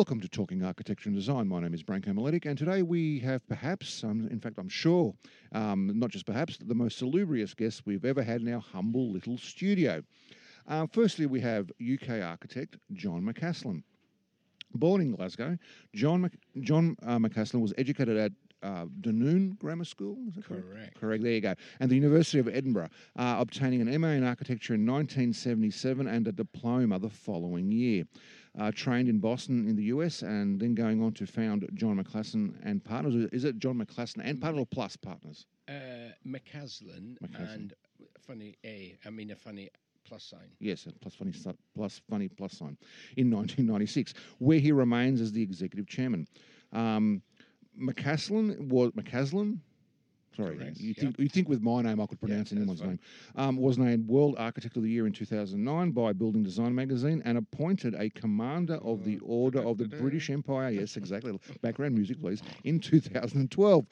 Welcome to Talking Architecture and Design. My name is Branko Miletic, and today we have perhaps, um, in fact, I'm sure, um, not just perhaps, the most salubrious guest we've ever had in our humble little studio. Uh, firstly, we have UK architect John McAslan. Born in Glasgow, John, Mc, John uh, McAslan was educated at uh, Dunoon Grammar School. Is that correct? Correct. Correct. There you go. And the University of Edinburgh, uh, obtaining an MA in architecture in 1977 and a diploma the following year. Uh, trained in Boston in the US and then going on to found John McClassen and Partners. Is it John McClassen and Partners or Plus Partners? Uh, McAslan, McAslan. and funny A, I mean a funny plus sign. Yes, a plus funny plus funny plus sign in 1996, where he remains as the executive chairman. Um, McAslan was McAslan. Sorry, Correct, you yeah. think you think with my name I could pronounce that's anyone's fine. name. Um, was named World Architect of the Year in 2009 by Building Design magazine and appointed a commander of the Order of the. British Empire. Yes, exactly. Background music, please. In 2012,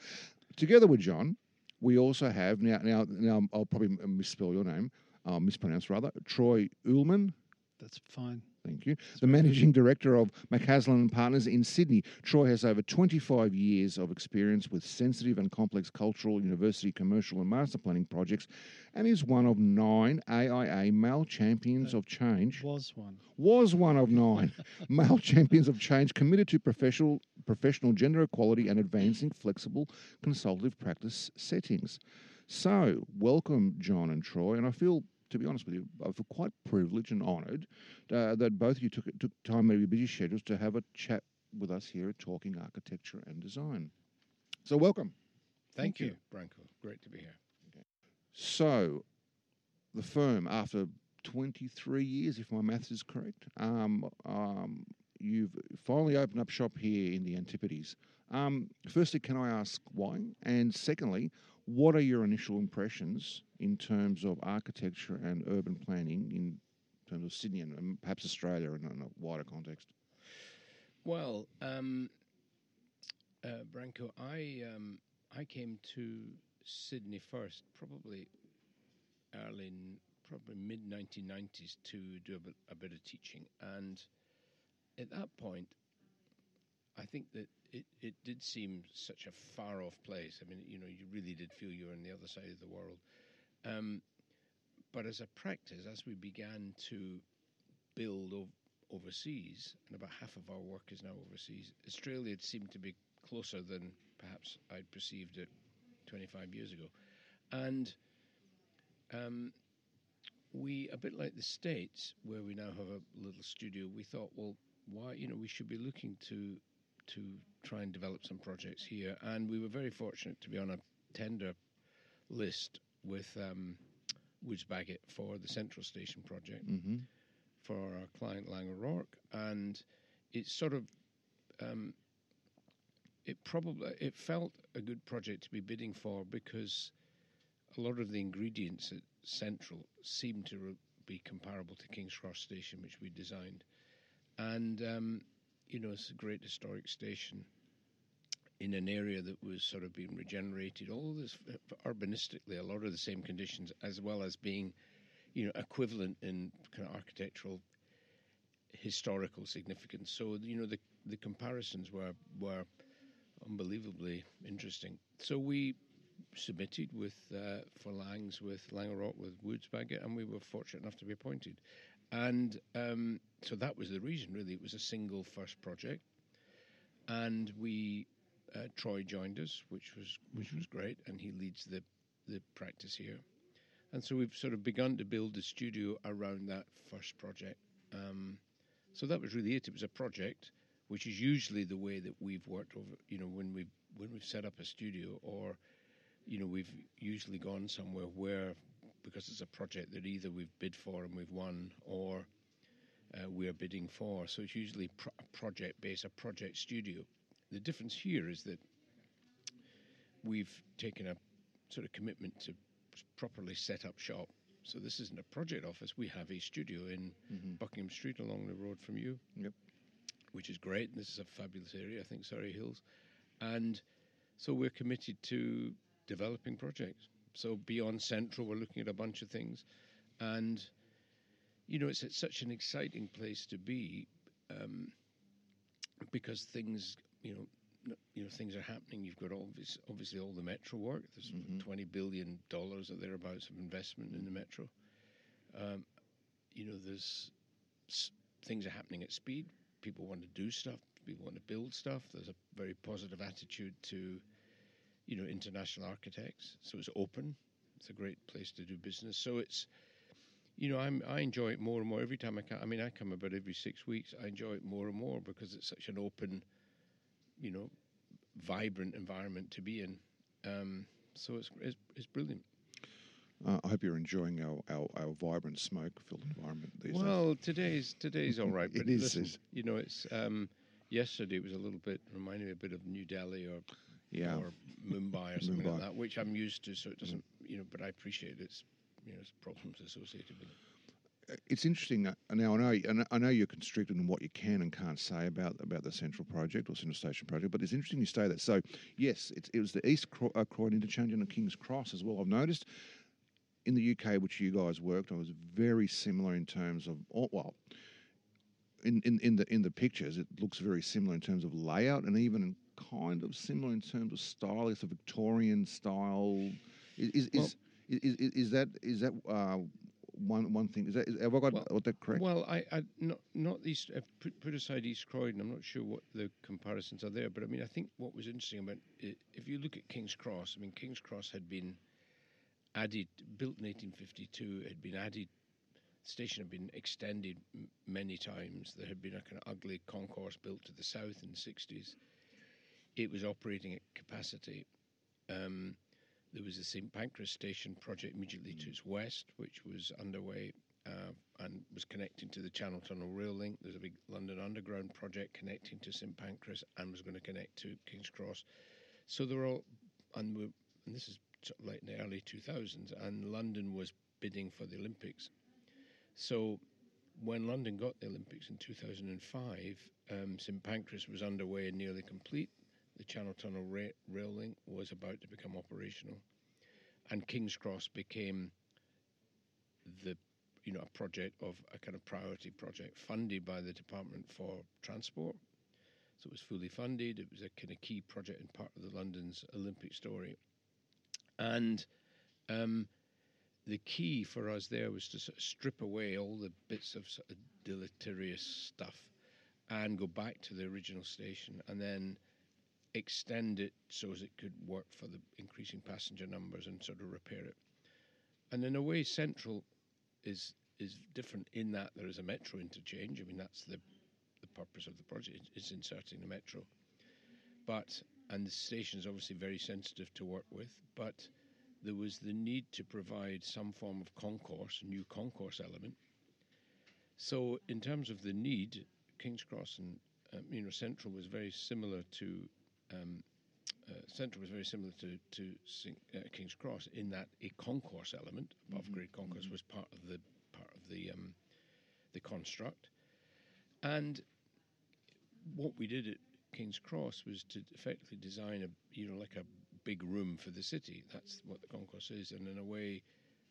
together with John, we also have now. Now, now I'll probably misspell your name, uh, mispronounce rather. Troy Ullman. That's fine. Thank you. The managing director of McAslan and Partners in Sydney. Troy has over 25 years of experience with sensitive and complex cultural, university, commercial, and master planning projects, and is one of nine AIA male champions of change. Was one. Was one of nine male champions of change committed to professional professional gender equality and advancing flexible consultative practice settings. So, welcome, John and Troy, and I feel. To be honest with you, I feel quite privileged and honoured uh, that both of you took took time out of your busy schedules to have a chat with us here at Talking Architecture and Design. So, welcome. Thank, Thank you. you, Branko. Great to be here. So, the firm, after 23 years, if my maths is correct, um, um, you've finally opened up shop here in the Antipodes. Um, firstly, can I ask why? And secondly, what are your initial impressions in terms of architecture and urban planning in terms of Sydney and perhaps Australia in a, wider context? Well, um, uh, Branko, I um, I came to Sydney first, probably early, in, probably mid 1990s, to do a bit, a bit of teaching, and at that point, I think that it, it did seem such a far off place. I mean, you know, you really did feel you were on the other side of the world. Um, but as a practice, as we began to build ov- overseas, and about half of our work is now overseas, Australia seemed to be closer than perhaps I'd perceived it 25 years ago. And um, we, a bit like the States, where we now have a little studio, we thought, well, why, you know, we should be looking to to try and develop some projects here. And we were very fortunate to be on a tender list with um, Woods Bagot for the Central Station project Mm-hmm. for our client Laing O'Rourke, and it sort of um, it probably it felt a good project to be bidding for because a lot of the ingredients at Central seemed to re- be comparable to King's Cross Station, which we designed, and um, you know it's a great historic station in an area that was sort of being regenerated. All this urbanistically, a lot of the same conditions, as well as being you know, equivalent in kind of architectural historical significance. So you know the the comparisons were were unbelievably interesting. So we submitted with uh, for Laings with Laing with Woods Bagot, and we were fortunate enough to be appointed. And um, so that was the reason. Really, it was a single first project, and we uh, Troy joined us, which was which was great, and he leads the the practice here. And so we've sort of begun to build the studio around that first project. Um, so that was really it. It was a project, which is usually the way that we've worked over. You know, when we've when we've set up a studio, or you know, we've usually gone somewhere where because it's a project that either we've bid for and we've won, or uh, we're bidding for. So it's usually pro- a project based, a project studio. The difference here is that we've taken a sort of commitment to properly set up shop. So this isn't a project office. We have a studio in Mm-hmm. Buckingham Street along the road from you. Yep. Which is great. This is a fabulous area, I think, Surry Hills. And so we're committed to developing projects. So beyond Central, we're looking at a bunch of things. And, you know, it's, it's such an exciting place to be. Um, because things, you know, you know, things are happening. You've got obvious, obviously all the metro work. There's Mhm. twenty billion dollars or thereabouts of investment in the metro. Um, you know, there's s- things are happening at speed. People want to do stuff. People want to build stuff. There's a very positive attitude to, you know, international architects. So it's open. It's a great place to do business. So it's, you know, I'm I enjoy it more and more every time I come. I mean, I come about every six weeks. I enjoy it more and more because it's such an open, you know, vibrant environment to be in. Um, so it's, it's it's brilliant. Uh, I hope you're enjoying our, our, our vibrant smoke-filled environment these days. Well, today's today's all right, but is, listen, is- you know, it's um, yesterday it was a little bit reminding me a bit of New Delhi or Yeah. or Mumbai or something Mumbai. like that, which I'm used to, so it doesn't, you know, but I appreciate its, you know, its problems associated with it. it's interesting. uh, Now I know I know- you're constricted in what you can and can't say about about the Central Project or Central Station Project, but it's interesting you say that. So yes, it's, it was the East Cro- uh, Croydon interchange and the King's Cross as well. I've noticed in the UK, which you guys worked on, was very similar in terms of oh, well. In, in, in the in the pictures, it looks very similar in terms of layout and even kind of similar in terms of style. It's a Victorian style. Is is, Well- is, is, is, is that is that uh, one one thing? Is that is, have I got Well- that correct? Well, I, I not not East. Uh, put, aside East Croydon. I'm not sure what the comparisons are there, but I mean, I think what was interesting about it, if you look at King's Cross, I mean, King's Cross had been added, built in 1852, had been added. Station had been extended m- many times. There had been a kind of ugly concourse built to the south in the 60s. It was operating at capacity. Um, there was the St Pancras Station project immediately to its west, which was underway uh, and was connecting to the Channel Tunnel rail link. There's a big London Underground project connecting to St Pancras and was going to connect to King's Cross. So they're all, and, we're, and this is like in the early 2000s, and London was bidding for the Olympics. So when London got the Olympics in 2005, um, St Pancras was underway and nearly complete. The Channel Tunnel ra- rail link was about to become operational, and King's Cross became the you know a project of a kind of priority project funded by the Department for Transport. So it was fully funded. It was a kind of key project and part of the London's Olympic story, and um, the key for us there was to sort of strip away all the bits of, sort of deleterious stuff and go back to the original station and then extend it so as it could work for the increasing passenger numbers and sort of repair it. And in a way, Central is is different in that there is a metro interchange. I mean, that's the the purpose of the project is inserting the metro. But and the station is obviously very sensitive to work with, but there was the need to provide some form of concourse, new concourse element. So, in terms of the need, King's Cross and um, you know Central was very similar to um, uh, Central was very similar to to uh, King's Cross in that a concourse element, above grade concourse, was part of the part of the um, the construct, and what we did at King's Cross was to effectively design a you know like a big room for the city. That's what the concourse is, and in a way,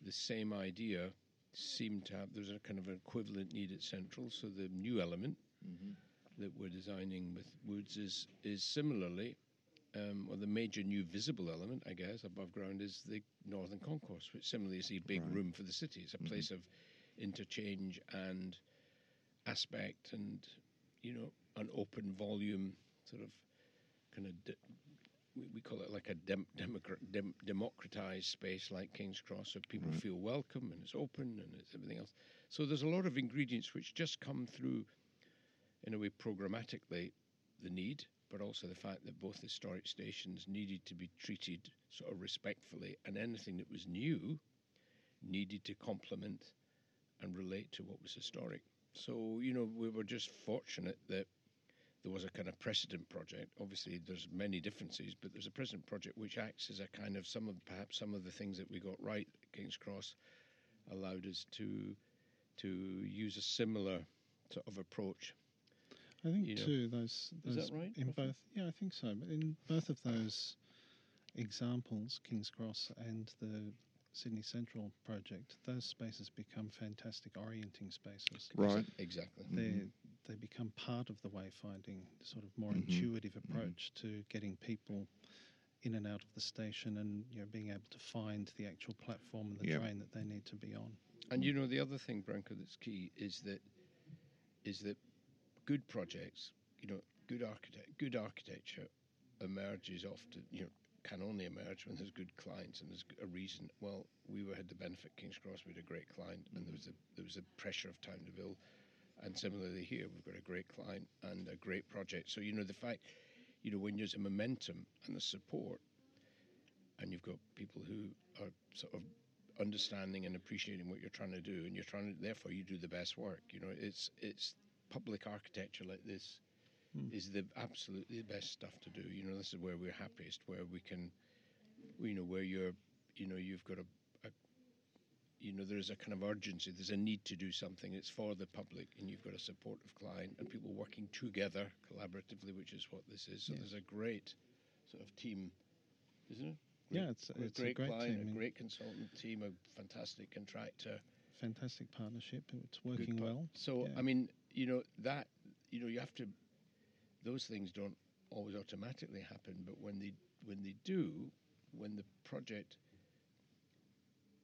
the same idea seemed to have there's a kind of an equivalent need at Central. So the new element that we're designing with Woods is is similarly. Um, well, the major new visible element, I guess, above ground is the Northern Concourse, which similarly is a big Right. room for the city. It's a place of interchange and aspect and, you know, an open volume, sort of kind of, de- we, we call it like a dem- dem- democratized space like King's Cross, so people feel welcome and it's open and it's everything else. So there's a lot of ingredients which just come through, in a way, programmatically, the need, but also the fact that both historic stations needed to be treated sort of respectfully, and anything that was new needed to complement and relate to what was historic. So, you know, we were just fortunate that there was a kind of precedent project. Obviously, there's many differences, but there's a precedent project which acts as a kind of some of perhaps some of the things that we got right at King's Cross allowed us to to use a similar sort of approach. I think you know. too those, Is that right, in roughly? both. Yeah, I think so. But in both of those examples, Kings Cross and the Sydney Central project, those spaces become fantastic orienting spaces. Right. Exactly. They're they become part of the wayfinding, sort of more Mhm. intuitive approach to getting people in and out of the station, and you know being able to find the actual platform and the Yeah. train that they need to be on. And you know the other thing, Branko, that's key is that is that good projects, you know, good architect, good architecture emerges often, you know, can only emerge when there's good clients and there's a reason. Well, we were had the benefit King's Cross, we had a great client, and there was a there was a pressure of time to build. And similarly here, we've got a great client and a great project. So you know the fact, you know, when there's a momentum and the support, and you've got people who are sort of understanding and appreciating what you're trying to do, and you're trying to, therefore, you do the best work. You know, it's it's public architecture like this Mm. is the absolutely the best stuff to do. You know, this is where we're happiest, where we can, you know, where you're, you know, you've got a, a you know, there's a kind of urgency. There's a need to do something. It's for the public, and you've got a supportive client and people working together collaboratively, which is what this is. So Yeah. there's a great sort of team, isn't it? Yeah, it's it's great, a great client, team, a great consultant team, a fantastic contractor. fantastic partnership. It's working par- well. So Yeah. I mean, you know that you know you have to. Those things don't always automatically happen, but when they when they do, when the project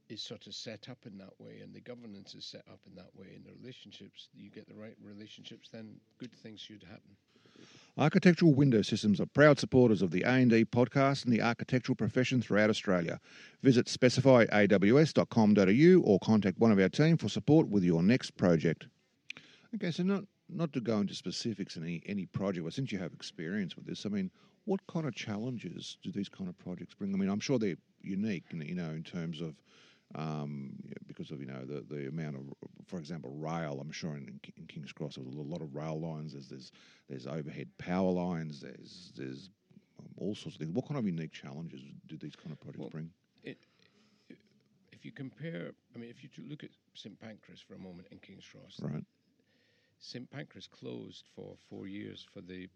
is sort of set up in that way and the governance is set up in that way and the relationships you get the right relationships then good things should happen Architectural Window Systems are proud supporters of the A&D podcast and the architectural profession throughout Australia. Visit specifyaws.com.au or contact one of our team for support with your next project. Okay, so not not to go into specifics in any, any project, but since you have experience with this, I mean, what kind of challenges do these kind of projects bring? I mean, I'm sure they're unique, you know, in terms of um, because of you know the, the amount of, for example, rail. I'm sure in, in Kings Cross there's a lot of rail lines. There's there's, there's overhead power lines. There's there's um, all sorts of things. What kind of unique challenges do these kind of projects Well, bring? if you compare i mean if you look at st pancras for a moment in king's cross Right. St pancras closed for four years for the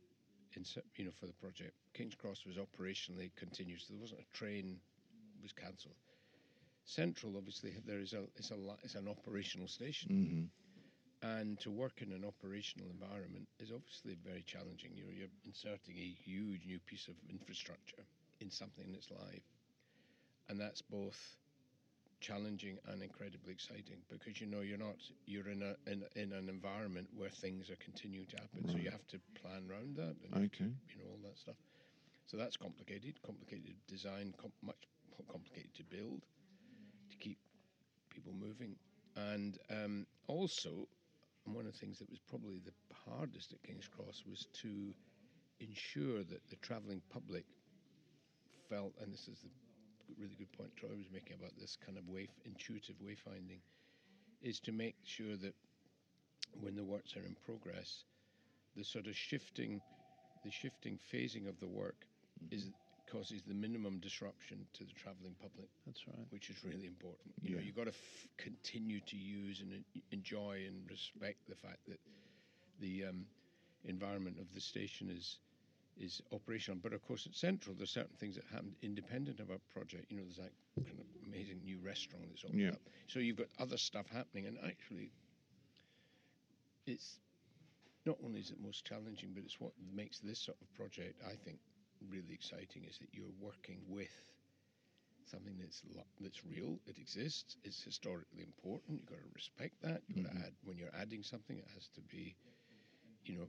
you know for the project. King's cross was operationally continued so there wasn't a train was cancelled. Central obviously there is a is a is an operational station. Hmm and to work in an operational environment is obviously very challenging. You're, you're inserting a huge new piece of infrastructure in something that's live, and that's both challenging and incredibly exciting because you know you're not you're in a in, in an environment where things are continuing to happen, so you have to plan around that and Okay. you know all that stuff. So that's complicated, complicated design, com- much more complicated to build, to keep people moving, and um, also, one of the things that was probably the hardest at King's Cross was to ensure that the travelling public felt, and this is the really good point Troy was making about this kind of way, intuitive wayfinding, is to make sure that when the works are in progress, the sort of shifting, the shifting phasing of the work is causes the minimum disruption to the travelling public, That's right. which is really important. You know, you've got to f- continue to use and en- enjoy and respect the fact that the um, environment of the station is is operational. But of course, at Central, there's certain things that happen independent of our project. You know, there's that kind of amazing new restaurant that's opened Yeah. up. So you've got other stuff happening, and actually, it's not only is it most challenging, but it's what makes this sort of project, I think, really exciting. Is that you're working with something that's that's real. It exists. It's historically important. You've got to respect that. You've got Mhm. to add when you're adding something, it has to be, you know,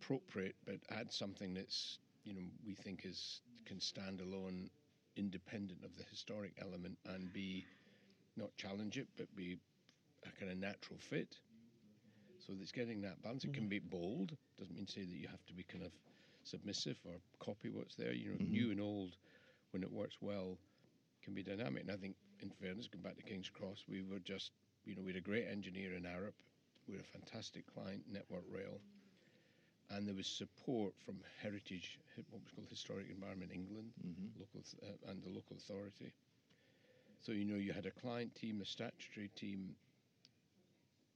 appropriate, but add something that's you know we think is can stand alone, independent of the historic element, and be not challenge it, but be a kind of natural fit. So it's getting that balance. It can be bold. Doesn't mean to say that you have to be kind of submissive or copy what's there. You know, Mhm. new and old, when it works well, can be dynamic. And I think, in fairness, going back to King's Cross, we were just, you know, we had a great engineer in Arup. We had a fantastic client, Network Rail. And there was support from Heritage, what was called Historic Environment England, hmm local uh, and the local authority. So you know you had a client team, a statutory team,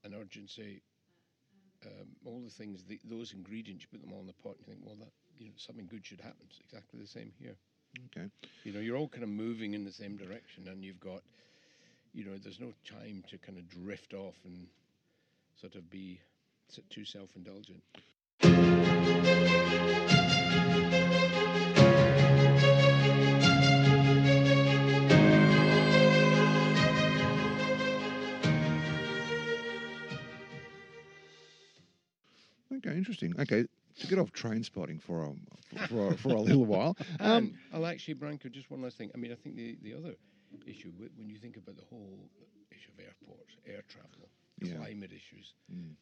an urgency, um, all the things, the, those ingredients. You put them all in the pot, and you think, well, that you know something good should happen. It's exactly the same here. Okay. You know, you're all kind of moving in the same direction, and you've got, you know, there's no time to kind of drift off and sort of be too self-indulgent. Okay, interesting. Okay, to get off train spotting for a for a, for a little while. Um, I'll actually, Branko, just one last thing. I mean, I think the, the other issue wh- when you think about the whole issue of airports, air travel, Yeah. climate issues, Mm.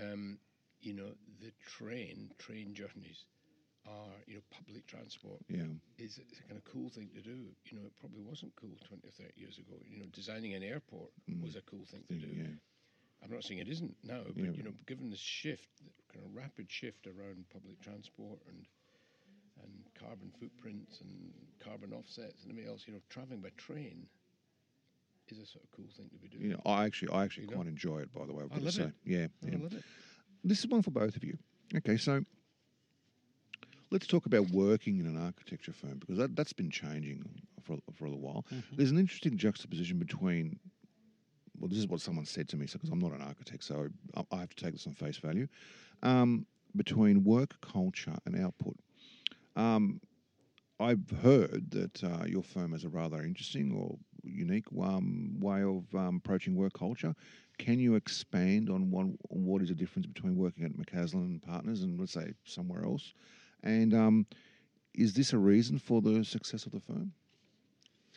um, you know, the train train journeys are you know public transport yeah, is a kind of cool thing to do. You know, it probably wasn't cool 20 or 30 years ago. You know, designing an airport Mm. was a cool thing to do. yeah, I'm not saying it isn't now, but Yeah. you know, given the shift, the kind of rapid shift around public transport and and carbon footprints and carbon offsets and everything else, you know, traveling by train is a sort of cool thing to be doing. yeah. I actually I actually quite enjoy it. By the way, I've got to love say, it. yeah, yeah. I love it. This is one for both of you. Okay, so let's talk about working in an architecture firm because that, that's been changing for, for a little while. Mhm. There's an interesting juxtaposition between, well, this is what someone said to me, because I'm not an architect, so I, I have to take this on face value, um, between work culture and output. Um, I've heard that uh, your firm has a rather interesting or unique um, way of um, approaching work culture. Can you expand on one, on what is the difference between working at McAslan and Partners and let's say somewhere else? And um, is this a reason for the success of the firm?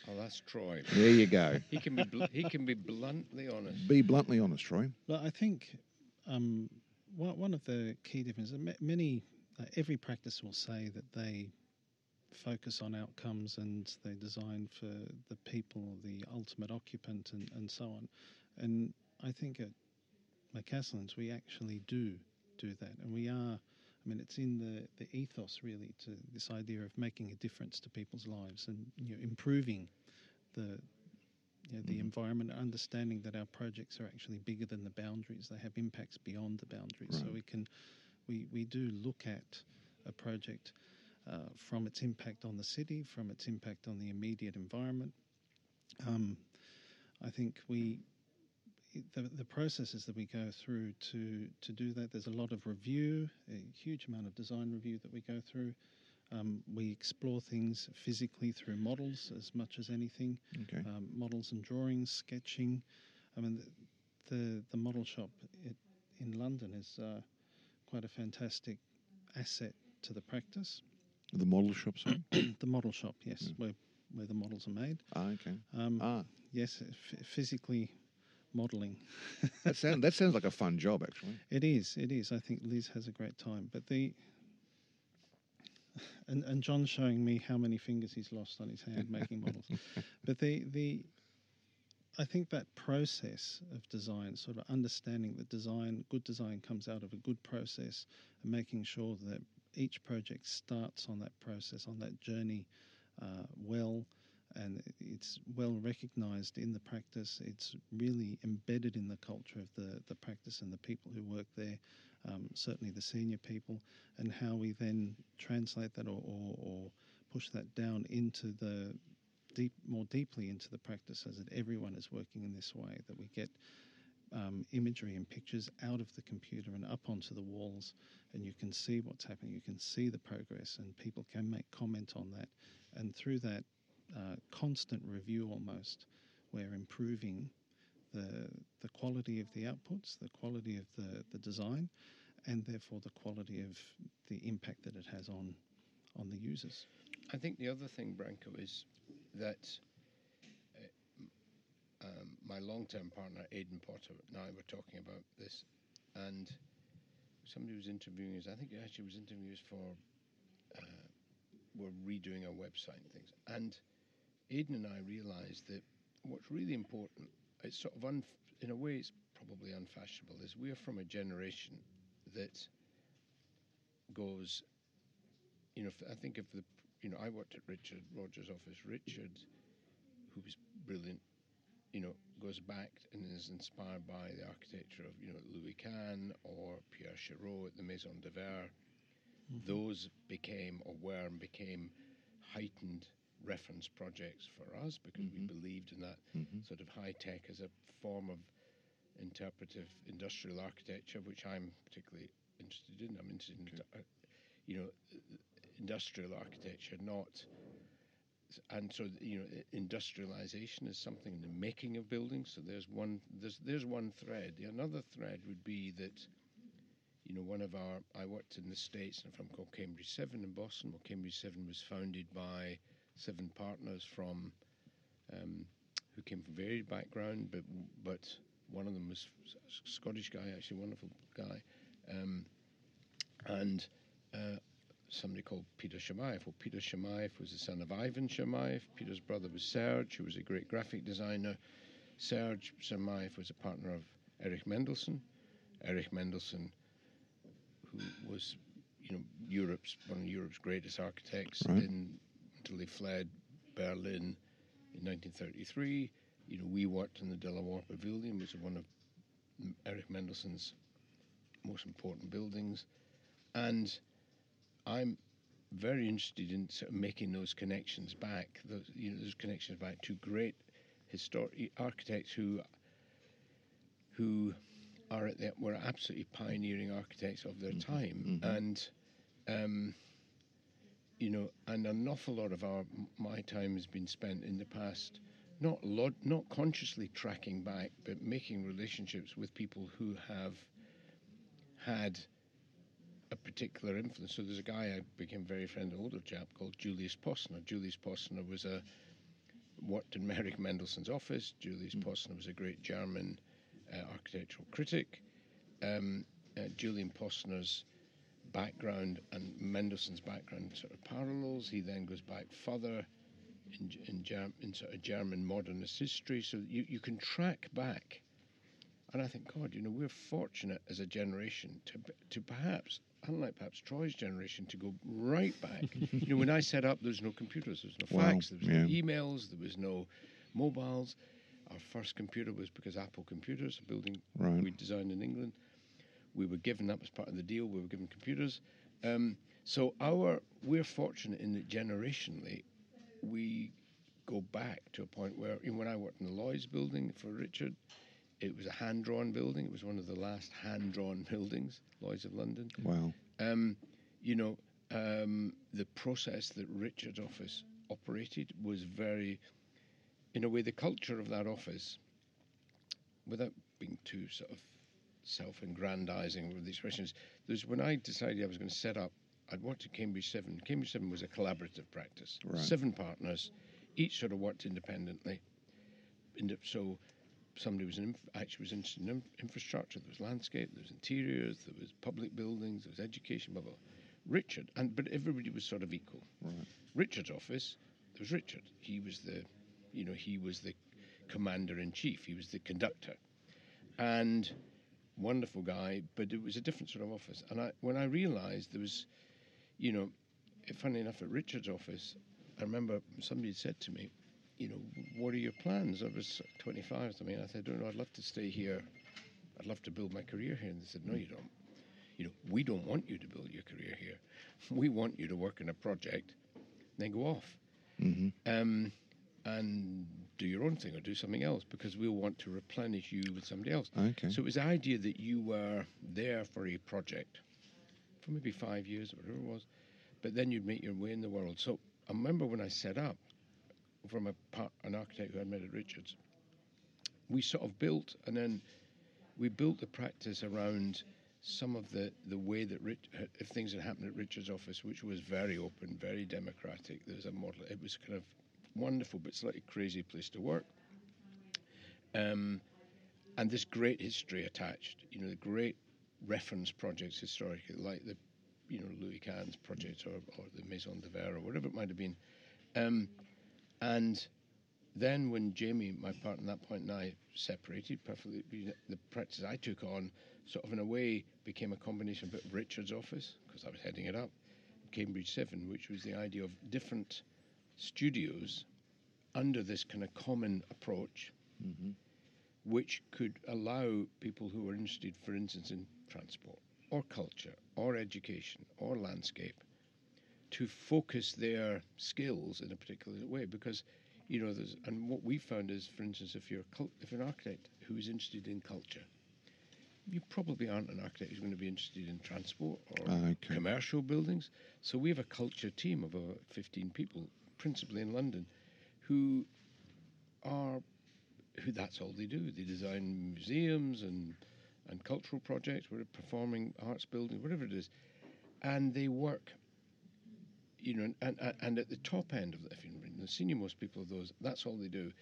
Oh, that's Troy. There you go. He can be bl- he can be bluntly honest. Be bluntly honest, Troy. Well, I think um, one, one of the key differences, ma- many, uh, every practice will say that they focus on outcomes and they design for the people, the ultimate occupant, and, and so on. And I think at McAslan's we actually do do that, and we are. I mean, it's in the, the ethos really to this idea of making a difference to people's lives and you know, improving the you know, the Mhm. environment, understanding that our projects are actually bigger than the boundaries. They have impacts beyond the boundaries. So we can, we, we do look at a project uh, from its impact on the city, from its impact on the immediate environment. Um, I think we, the, the processes that we go through to, to do that, there's a lot of review, a huge amount of design review that we go through. Um, we explore things physically through models as much as anything Okay. um, models and drawings, sketching. I mean, the the, the model shop it, in London is uh, quite a fantastic asset to the practice. The model shop, sorry? the model shop, yes, Mm. where where the models are made. ah, okay. Um, Ah, yes, f- physically modelling. that, sound, that sounds like a fun job, actually. It is. It is. I think Liz has a great time. But the and and John's showing me how many fingers he's lost on his hand making models. But the the I think that process of design, sort of understanding that design, good design comes out of a good process, and making sure that each project starts on that process, on that journey, uh, well, and it's well recognised in the practice. It's really embedded in the culture of the, the practice and the people who work there, um, certainly the senior people, and how we then translate that or, or, or push that down into the deep, more deeply into the practice, so that everyone is working in this way. That we get um, imagery and pictures out of the computer and up onto the walls, and you can see what's happening. You can see the progress, and people can make comment on that. And through that uh, constant review, almost, we're improving the the quality of the outputs, the quality of the, the design, and therefore the quality of the impact that it has on on the users. I think the other thing, Branko, is that um, my long-term partner, Aidan Potter, and I were talking about this, and somebody was interviewing us. I think it actually was interviewing us for uh, we're redoing our website and things. And Aidan and I realised that what's really important, it's sort of un, in a way, it's probably unfashionable, is we're from a generation that goes. You know, I think of the you know, I worked at Richard Rogers' office. Richard, who was brilliant, you know, goes back and is inspired by the architecture of, you know, Louis Kahn or Pierre Chareau at the Maison de Verre. Those became or were and became heightened reference projects for us because we Mhm. believed in that Mhm. sort of high tech as a form of interpretive industrial architecture, which I'm particularly interested in. I'm interested in, uh, you know, industrial architecture, not. And so, you know, industrialization is something in the making of buildings. So there's one, there's there's one thread. The another thread would be that, you know, one of our I worked in the states in a firm called Cambridge Seven in Boston. Well, Cambridge Seven was founded by seven partners from um, who came from varied background, but but one of them was a Scottish guy, actually, wonderful guy, um, and uh, somebody called Peter Chermayeff. Well, Peter Chermayeff was the son of Ivan Chermayeff. Peter's brother was Serge, who was a great graphic designer. Serge Chermayeff was a partner of Erich Mendelsohn. Erich Mendelsohn, who was, you know, Europe's one of Europe's greatest architects, Right. in, until they fled Berlin in 1933. You know, we worked in the De La Warr Pavilion, which is one of Erich Mendelsohn's most important buildings, and I'm very interested in sort of making those connections back. Those, you know, those connections back to great historic architects who who are at the, were absolutely pioneering architects of their time, and um, you know, and an awful lot of our my time has been spent in the past, not lot, not consciously tracking back, but making relationships with people who have had a particular influence. So there's a guy I became very friend, an older chap called Julius Posner. Julius Posner was a worked in Merrick Mendelsohn's office. Julius Posner was a great German uh, architectural critic. Um, uh, Julian Posner's background and Mendelsohn's background sort of parallels. He then goes back further in, in, Germ- in sort of German modernist history. So you, you can track back. And I think, God, you know, we're fortunate as a generation to, to perhaps, unlike perhaps Troy's generation, to go right back. you know, when I set up, there was no computers, there was no Wow, fax, there was no emails, there was no mobiles. Our first computer was because Apple Computers, a building Right. we designed in England, we were given that as part of the deal. We were given computers. Um, so our we're fortunate in that generationally, we go back to a point where you know, when I worked in the Lloyd's building for Richard, it was a hand drawn building. It was one of the last hand drawn buildings, Lloyd's of London. Wow. Um, you know, um, the process that Richard's office operated was very, in a way, the culture of that office, without being too sort of self-aggrandizing with the expressions, there's when I decided I was going to set up, I'd worked at Cambridge Seven. Cambridge Seven was a collaborative practice, Right. seven partners, each sort of worked independently. And so somebody was in, actually was interested in in- infrastructure. There was landscape, there was interiors, there was public buildings, there was education, blah blah. blah. Richard, and but everybody was sort of equal. Right. Richard's office, there was Richard. He was the, you know, he was the commander in chief. He was the conductor, and wonderful guy. But it was a different sort of office. And I, when I realised there was, you know, funny enough, at Richard's office, I remember somebody said to me, you know, what are your plans? I was 25 or something. And I said, I don't know, I'd love to stay here. I'd love to build my career here. And they said, no, you don't. You know, we don't want you to build your career here. We want you to work on a project, then go off hmm um, and do your own thing or do something else because we'll want to replenish you with somebody else. Okay. So it was the idea that you were there for a project for maybe five years or whatever it was, but then you'd make your way in the world. So I remember when I set up from a an architect who I met at Richards, we sort of built and then we built the practice around some of the, the way that Rich, uh, if things had happened at Richard's office, which was very open, very democratic. There was a model. It was kind of wonderful, but slightly crazy place to work. Um, and this great history attached. You know, the great reference projects historically, like the, you know, Louis Kahn's project or, or the Maison de Verre or whatever it might have been. Um, and then when Jamie, my partner at that point, and I separated perfectly, the practice I took on, sort of in a way, became a combination of a bit of Richard's office because I was heading it up, Cambridge Seven, which was the idea of different studios under this kind of common approach, hmm which could allow people who were interested, for instance, in transport or culture or education or landscape, to focus their skills in a particular way because you know there's and what we found is for instance if you're a cul- if you're an architect who is interested in culture. You probably aren't an architect who's going to be interested in transport or ah, Okay. commercial buildings. So we have a culture team of about 15 people, principally in London, who are who that's all they do. They design museums and and cultural projects, whatever, performing arts buildings, whatever it is, and they work. You know, and, and, and at the top end of the, if you know, the senior most people of those, that's all they do.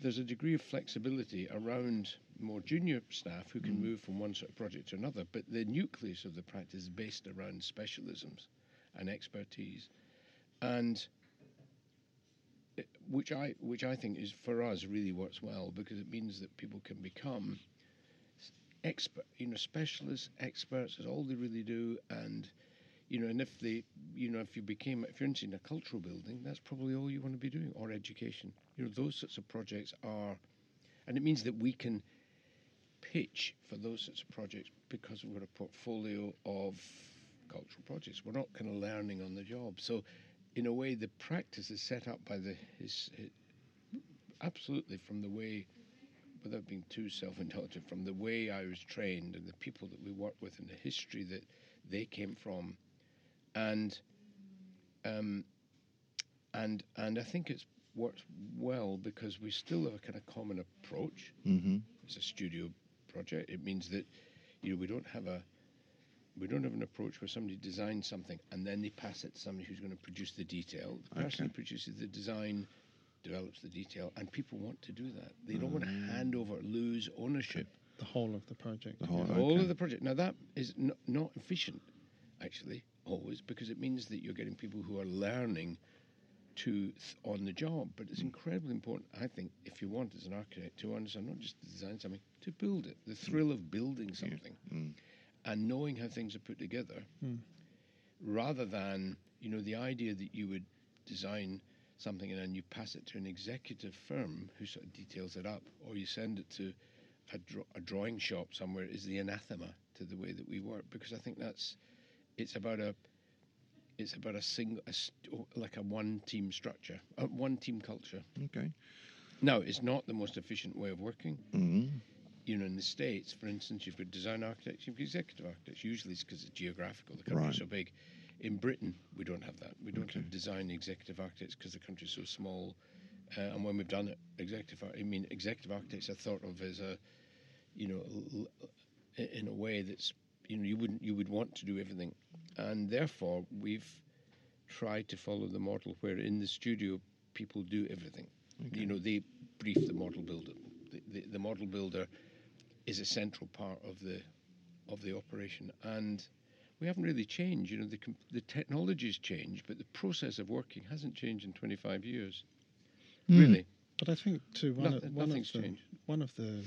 There's a degree of flexibility around more junior staff who can mm. move from one sort of project to another, but the nucleus of the practice is based around specialisms and expertise, and it- which I which I think is for us really works well because it means that people can become expert, you know, specialists, experts is all they really do, and you know, and if they, you know, if you became, if you're interested in a cultural building, that's probably all you want to be doing, or education. You know, those sorts of projects are, and it means that we can pitch for those sorts of projects because got a portfolio of cultural projects. We're not kind of learning on the job. So, in a way, the practice is set up by the is absolutely from the way, without being too self-indulgent, from the way I was trained and the people that we work with and the history that they came from, and um, and and I think it's worked well because we still have a kind of common approach. Mm-hmm. It's a studio project. It means that you know we don't have a we don't have an approach where somebody designs something and then they pass it to somebody who's going to produce the detail. The person who produces the design develops the detail, and people want to do that. They don't want to hand over, lose ownership The whole of the project. The whole- the whole of the project. Now that is n- not efficient, actually, always, because it means that you're getting people who are learning to th- on the job. But it's incredibly important, I think, if you want as an architect to understand not just to design something, to build it. The thrill of building something Mm. and knowing how things are put together, Hmm. rather than you know the idea that you would design something and then you pass it to an executive firm who sort of details it up, or you send it to a, dra- a drawing shop somewhere is the anathema to the way that we work because I think that's it's about a it's about a single a st- like a one team structure, a one team culture. Okay. No, it's not the most efficient way of working. Mm-hmm. You know, in the states, for instance, you've got design architects, you've got executive architects. Usually, it's because it's geographical. The country's Right. so big. In Britain, we don't have that. We don't Okay. have design executive architects because the country's so small. Uh, and when we've done it, executive, I mean, executive architects are thought of as a, you know, in a way that's, you know, you wouldn't, you would want to do everything, and therefore we've tried to follow the model where in the studio people do everything. You know, they brief the model builder. The, the, the model builder is a central part of the of the operation, and we haven't really changed. You know, the the technology's changed, but the process of working hasn't changed in 25 years. Hmm. Really, But I think too one Noth- of, one of the changed. one of the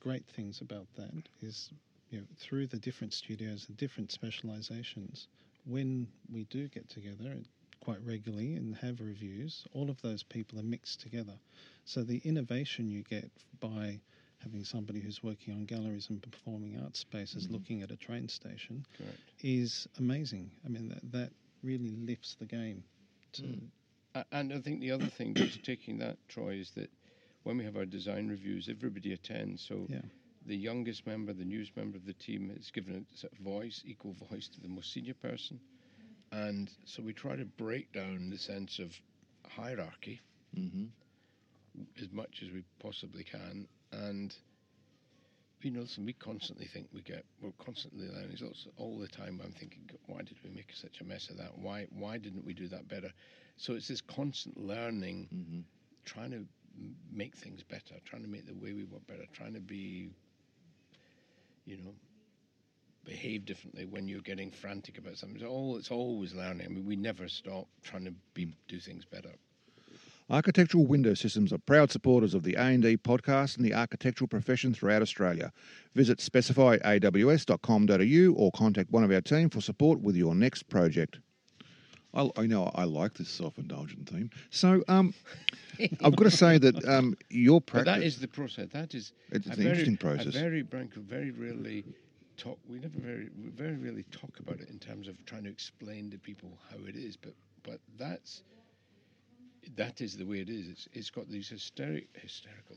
great things about that is you know through the different studios and different specializations, when we do get together quite regularly and have reviews, all of those people are mixed together. So the innovation you get by having somebody who's working on galleries and performing arts spaces looking at a train station correct. is amazing. I mean that that really lifts the game. To, Mm. And I think the other thing, just taking that, Troy, is that when we have our design reviews, everybody attends. So Yeah. The youngest member, the newest member of the team, is given a sort of voice, equal voice to the most senior person. And so we try to break down the sense of hierarchy Mm-hmm. as much as we possibly can. And you know, listen, we constantly think we get we're constantly learning results all the time. I'm thinking, why did we make such a mess of that? Why why didn't we do that better? So it's this constant learning, Mm-hmm. trying to make things better, trying to make the way we work better, trying to be, you know, behave differently when you're getting frantic about something. It's all it's always learning. I mean, we never stop trying to be do things better. Architectural Window Systems are proud supporters of the A&D podcast and the architectural profession throughout Australia. Visit specifyaws.com.au or contact one of our team for support with your next project. I, I know I like this self-indulgent theme. So um, I've got to say that um, your But practice... that is the process. That is It's an very, interesting process. A very Branko, very rarely talk. We never very very rarely talk about it in terms of trying to explain to people how it is. But but that's that is the way it is. It's it's got these hysteric hysterical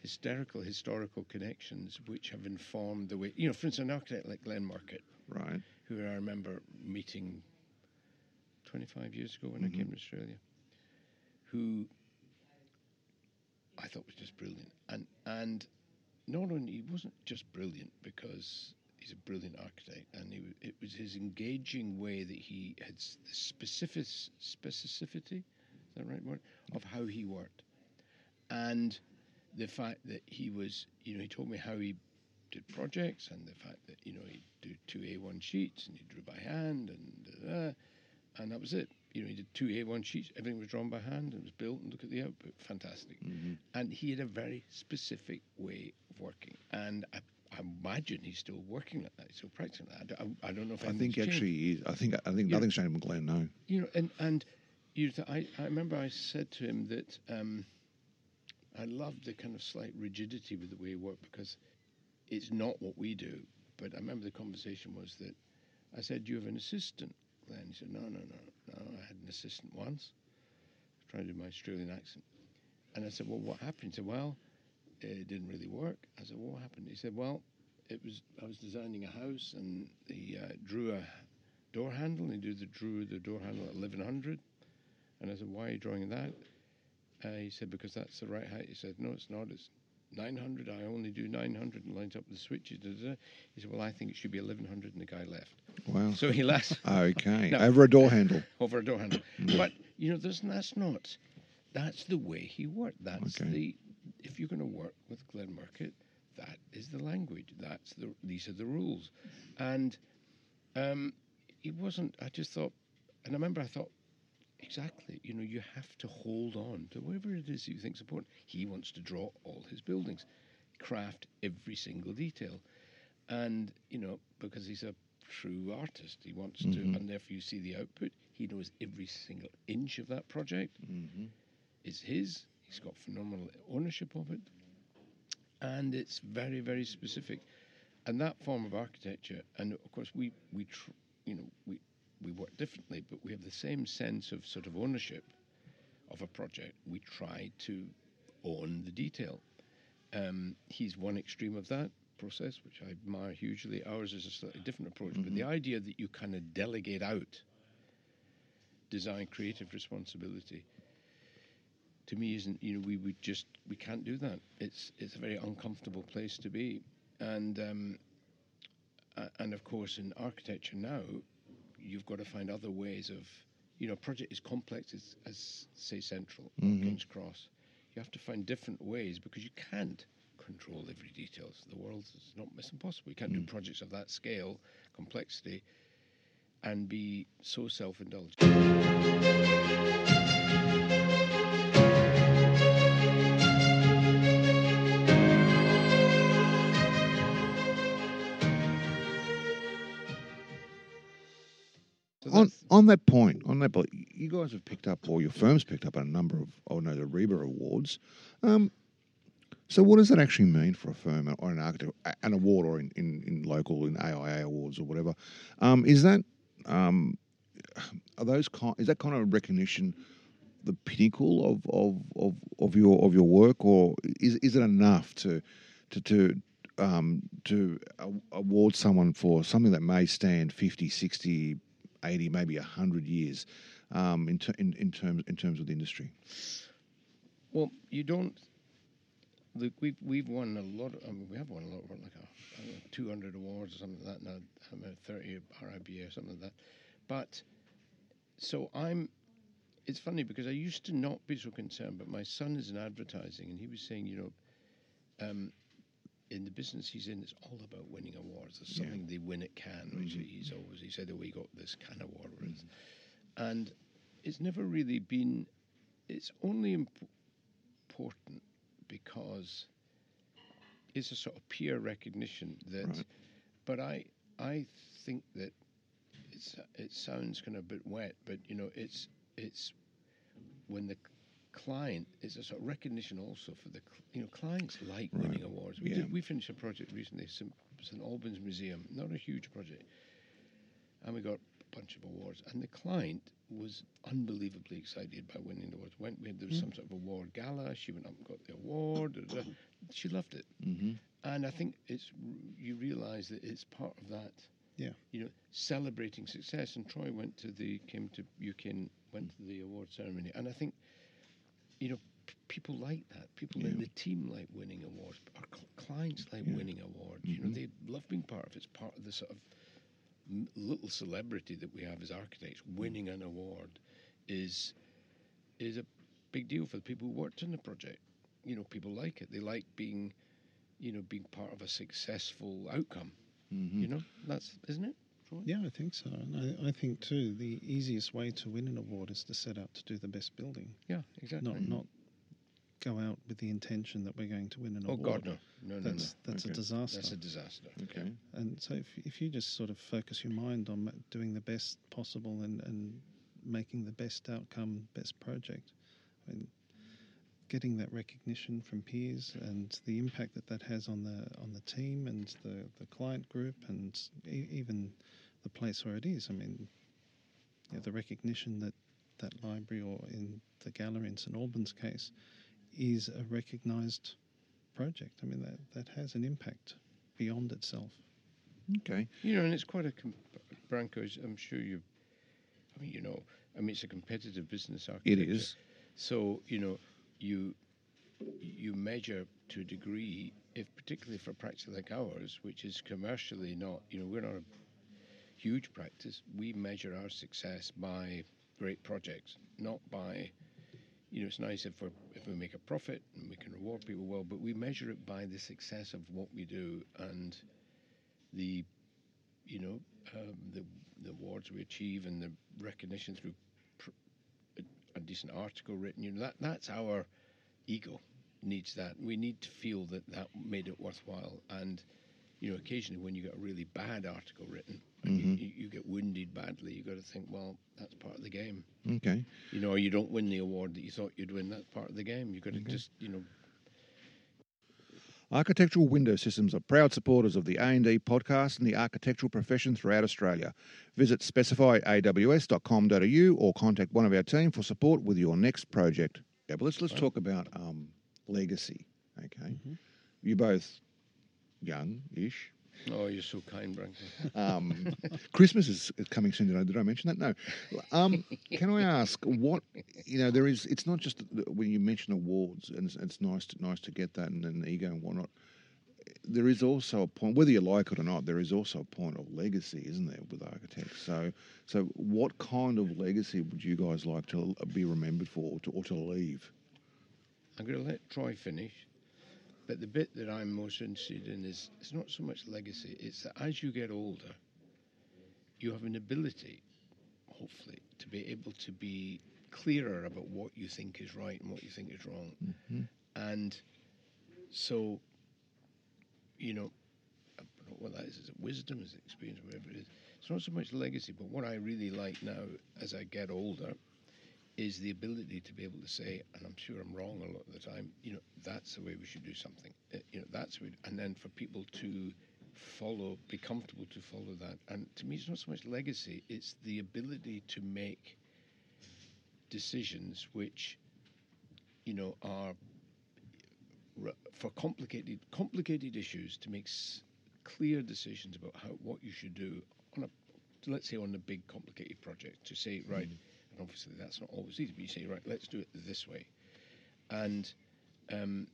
hysterical historical connections which have informed the way. You know, for instance, an architect like Glenn Murcutt Right. who I remember meeting 25 years ago when I mm-hmm. came to Australia, who I thought was just brilliant. And and not only he wasn't just brilliant because he's a brilliant architect, and he, it was his engaging way that he had the specific specificity, is that the right word, of how he worked, and the fact that he was, you know, he told me how he did projects, and the fact that you know he'd do two A1 sheets and he drew by hand, and and that was it. You know, he did two A1 sheets. Everything was drawn by hand. It was built, and look at the output. Fantastic. Mm-hmm. And he had a very specific way of working. And I, I imagine he's still working like that. He's still practicing that. I, don't- I don't know if I think actually, he is. I think I think nothing's changed with Glenn. No. you know, and and you, th- I, I remember I said to him that um, I loved the kind of slight rigidity with the way he worked because it's not what we do. But I remember the conversation was that I said, "Do you have an assistant?" Glenn he said, "No, no, no, no. I had an assistant once. Trying to do my Australian accent." And I said, "Well, what happened?" He said, "Well, it didn't really work." I said, "Well, what happened?" He said, "Well, it was I was designing a house and he uh, drew a door handle. and He drew the, drew the door handle at 1100. And I said, Why are you drawing that? Uh, he said, Because that's the right height. He said, No, it's not. It's 900. I only do 900 and lines up the switches. Da, da, da. He said, Well, I think it should be 1100. And the guy left. Wow. So he left Okay. No. Over a door handle. over a door handle. But, you know, there's, that's not, that's the way he worked. That's Okay. the, if you're going to work with Glenn Murcutt, that is the language. That's the, these are the rules. And um, he wasn't, I just thought, and I remember I thought, exactly, you know, you have to hold on to whatever it is you think's important. He wants to draw all his buildings, craft every single detail. And, you know, because he's a true artist, he wants to, and therefore you see the output. He knows every single inch of that project Mm-hmm. is his. He's got phenomenal ownership of it. And it's very, very specific. And that form of architecture, and of course, we, we tr- you know, we, we work differently, but we have the same sense of sort of ownership of a project. We try to own the detail. Um, he's one extreme of that process, which I admire hugely. Ours is a slightly different approach, but the idea that you kind of delegate out design creative responsibility to me isn't you know we would just we can't do that it's it's a very uncomfortable place to be and um, and of course in architecture now you've got to find other ways of you know a project is complex as, as say central or Mhm. king's cross. You have to find different ways because you can't control every detail. The world is not it's impossible. You can't do projects of that scale complexity and be so self-indulgent On that point, on that point, you guys have picked up, or your firm's picked up, a number of, oh no, the RIBA Awards. Um, so what does that actually mean for a firm or an architect, an award, or in, in, in local in AIA awards or whatever? Um, is that um, are those kind? Is that kind of recognition the pinnacle of, of, of, of your of your work, or is is it enough to to to um, to award someone for something that may stand 50, 60, 80, maybe 100 years um, in, ter- in, in, terms, in terms of the industry? Well, you don't. We've we've won a lot. Of, I mean, we have won a lot. Like a, I know, 200 awards or something like that. Now I'm at 30 RIBA or something like that. But so I'm. It's funny because I used to not be so concerned, but my son is in advertising, and he was saying, you know, um, in the business he's in, it's all about winning awards. There's Yeah. something they win at Cannes, which Mhm. he's always he said, oh, we got this Cannes award, it's- and it's never really been. It's only imp- important because it's a sort of peer recognition that. Right. But I I think that it's it sounds kind of a bit wet, but you know it's it's when the client is a sort of recognition also for the you know clients like Right. winning awards. We Yeah. did we finished a project recently, St. St Albans Museum, not a huge project, and we got a bunch of awards, and the client was unbelievably excited by winning the awards. Went we, there was Mm. some sort of award gala. She went up and got the award. She loved it, Mm-hmm. and I think it's you realise that it's part of that. Yeah. You know, celebrating success. And Troy went to the came to UK and went to the award ceremony, and I think, you know, p- people like that. People in the team like winning awards. Our cl- clients like Yeah. winning awards. You know, Mhm. they love being part of it. It's part of the sort of m- little celebrity that we have as architects. Winning an award is is a big deal for the people who worked on the project. You know, people like it. They like being, you know, being part of a successful outcome. Mm-hmm. You know, that's isn't it? Troy? Yeah, I think so. And I, I think too, the easiest way to win an award is to set out to do the best building, Yeah, exactly. not not go out with the intention that we're going to win an oh award. God, no, no, no, no. That's that's Okay. a disaster. That's a disaster. Okay. And so if, if you just sort of focus your mind on doing the best possible and, and making the best outcome, best project, I mean, getting that recognition from peers and the impact that that has on the on the team and the, the client group and e- even the place where it is. I mean, you know, the recognition that that library or in the gallery in St Albans case is a recognised project. I mean, that, that has an impact beyond itself. Okay. You know, and it's quite a, com- Branko, I'm sure you. I mean, you know, I mean, it's a competitive business. It Architecture. is. So you know, you you measure to a degree, if particularly for a practice like ours, which is commercially not, you know, we're not a huge practice. We measure our success by great projects, not by, you know, it's nice if we if we make a profit and we can reward people well, but we measure it by the success of what we do and the, you know, um, the the awards we achieve and the recognition through decent article written. You know, that that's our ego needs that. We need to feel that that made it worthwhile. And you know, occasionally when you get a really bad article written and Mhm. you, you, get wounded badly, you got to think, well, that's part of the game. Okay. You know, or you don't win the award that you thought you'd win. That's part of the game. You got to Okay. just, you know, Architectural Window Systems are proud supporters of the A&D podcast and the architectural profession throughout Australia. Visit specifyaws.com.au or contact one of our team for support with your next project. Yeah, but let's let's Right. talk about um, legacy. Okay, Mhm. you're both young-ish. Oh, you're so kind, Branko. Um, Christmas is is coming soon. Did I, did I mention that? No. Um, can I ask what you know? There is. It's not just when you mention awards, and it's, it's nice to nice to get that and an ego and whatnot. There is also a point, whether you like it or not. There is also a point of legacy, isn't there, with architects? So, so what kind of legacy would you guys like to be remembered for, or to, or to leave? I'm going to let Troy finish. But the bit that I'm most interested in is it's not so much legacy, it's that as you get older, you have an ability, hopefully, to be able to be clearer about what you think is right and what you think is wrong. Mhm. And so, you know, I don't know what that is. Is it wisdom? Is it experience? Whatever it is. It's not so much legacy, but what I really like now as I get older is the ability to be able to say, and I'm sure I'm wrong a lot of the time, you know, that's the way we should do something. Uh, you know, that's and then for people to follow, be comfortable to follow that. And to me, it's not so much legacy; it's the ability to make decisions which, you know, are for complicated complicated issues to make s- clear decisions about how what you should do on a let's say on a big complicated project to say right and obviously that's not always easy but you say right let's do it this way and um,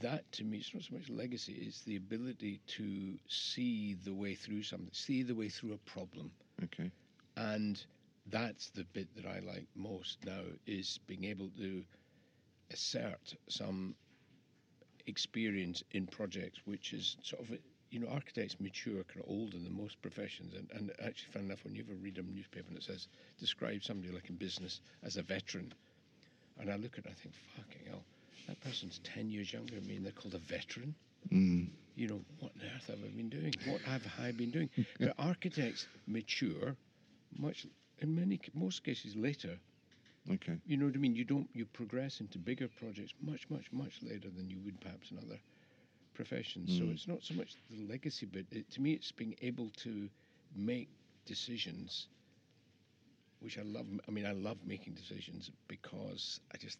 that to me it's not so much legacy it's the ability to see the way through something see the way through a problem Okay. and that's the bit that I like most now is being able to assert some experience in projects, which is sort of you know architects mature kind of older than most professions, and, and actually, fun enough, when you ever read a newspaper and it says describe somebody like in business as a veteran, and I look at it, I think fucking hell, that person's ten years younger than me, and they're called a veteran Mm. you know, what on earth have I been doing? What have I been doing? but architects mature much, in many, most cases later. Okay. You know what I mean? You don't, you progress into bigger projects much, much, much later than you would perhaps in other professions. So Mm. it's not so much the legacy but It, to me, it's being able to make decisions, which I love. I mean, I love making decisions because I just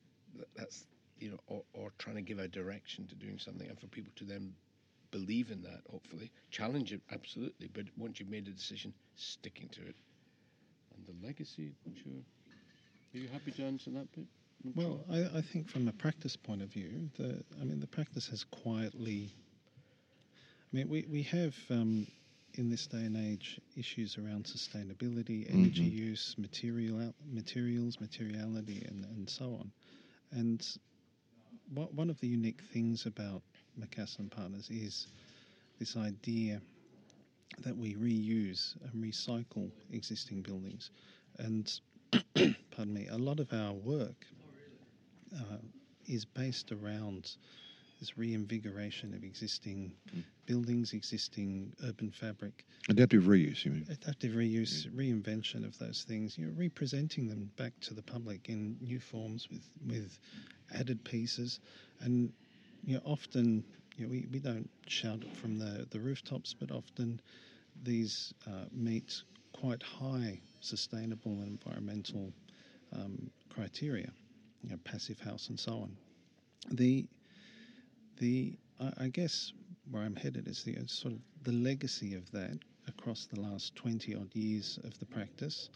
that's you know, or, or trying to give a direction to doing something, and for people to then believe in that, hopefully, challenge it absolutely, but once you've made a decision, sticking to it. And the legacy, sure. Are you happy to answer that bit? Well, I, I, think from a practice point of view, the I mean the practice has quietly. I mean, we we have um, in this day and age issues around sustainability, energy mm-hmm. use, material materials, materiality, and and so on, and what, one of the unique things about McAslan Partners is this idea that we reuse and recycle existing buildings, and pardon me, a lot of our work uh, is based around this reinvigoration of existing mm. buildings, existing urban fabric. Adaptive reuse, you mean? Adaptive reuse, yeah. reinvention of those things, you know, representing them back to the public in new forms with, with added pieces. And you know, often you know, we, we don't shout it from the, the rooftops, but often these uh, meet quite high sustainable and environmental um, criteria, you know, passive house and so on. The the I, I guess where I'm headed is the sort of the legacy of that across the last 20 odd years of the practice,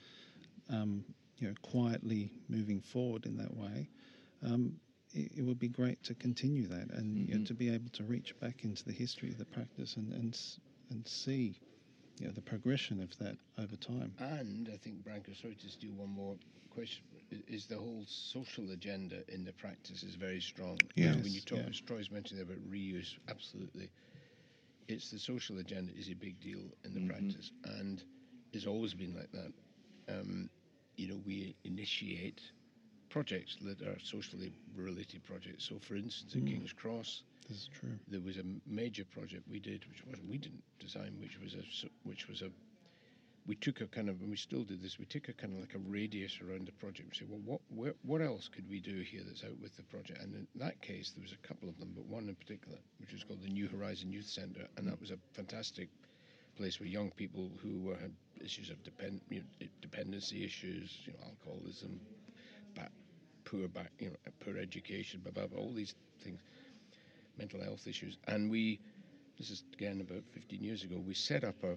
um, you know, quietly moving forward in that way. Um, it, it, would be great to continue that and mm-hmm. you know, mm-hmm. to be able to reach back into the history of the practice and and, and see you know, the progression of that over time. And I think, Branko, sorry to steal one more question, is the whole social agenda in the practice is very strong. Yes. When you talk, yeah. as Troy's mentioned about reuse, absolutely. It's the social agenda is a big deal in the mm-hmm. practice, and it's always been like that. Um, you know, we initiate projects that are socially related projects. So, for instance, mm. at King's Cross, this is true. There was a major project we did, which wasn't we didn't design, which was a which was a we took a kind of and we still do this. We took a kind of like a radius around the project. We said, well, what where, what else could we do here that's out with the project? And in that case, there was a couple of them, but one in particular, which was called the New Horizon Youth Centre, and that was a fantastic place where young people who had issues of depend, you know, dependency issues, you know, alcoholism, back, poor back, you know, poor education, blah, blah, blah, all these things mental health issues. And we, this is again about 15 years ago, we set up a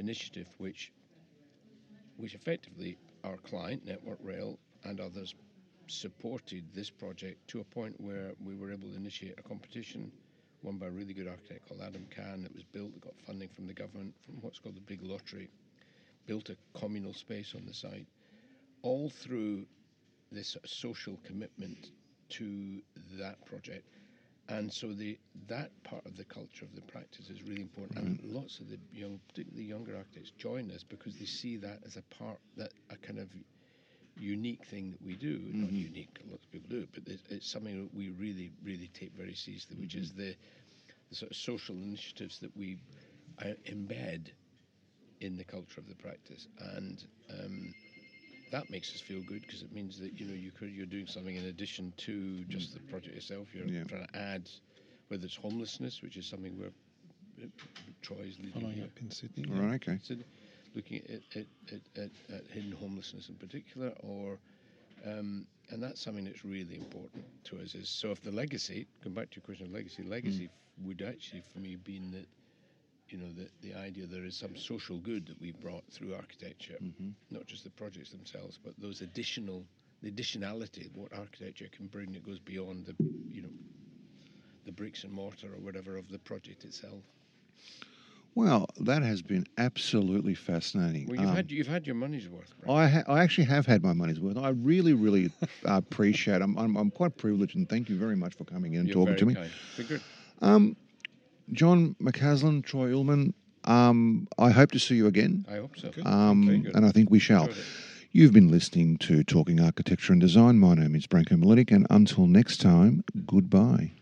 initiative which, which effectively our client, Network Rail, and others supported this project to a point where we were able to initiate a competition won by a really good architect called Adam Khan It was built, that got funding from the government from what's called the Big Lottery, built a communal space on the site, all through this social commitment to that project. And so the that part of the culture of the practice is really important, mm-hmm. and lots of the young, particularly younger architects, join us because they see that as a part that a kind of unique thing that we do. Mm-hmm. Not unique, lots of people do it, but it's, it's, something that we really, really take very seriously, which mm-hmm. is the, the, sort of social initiatives that we uh, embed in the culture of the practice, and um, that makes us feel good because it means that you know you could, you're doing something in addition to just the project itself. You're yeah. trying to add, whether it's homelessness, which is something where uh, Troy's leading Following here. up in Sydney. All right, okay. Sydney, looking at, at, at, at, hidden homelessness in particular, or um, and that's something that's really important to us. Is so if the legacy, come back to your question of legacy, legacy mm. would actually for me been that you know, the, the idea there is some social good that we've brought through architecture, mm-hmm. not just the projects themselves, but those additional, the additionality, what architecture can bring that goes beyond the, you know, the bricks and mortar or whatever of the project itself. Well, that has been absolutely fascinating. Well, you've, um, had, you've had your money's worth. I, ha- I actually have had my money's worth. I really, really appreciate. I'm, I'm, I'm quite privileged, and thank you very much for coming in and You're talking to me. Kind. good. Um, John McAslan, Troy Ullman, um, I hope to see you again. I hope so. Um, and I think we shall. You've been listening to Talking Architecture and Design. My name is Branko Miletic, and until next time, goodbye.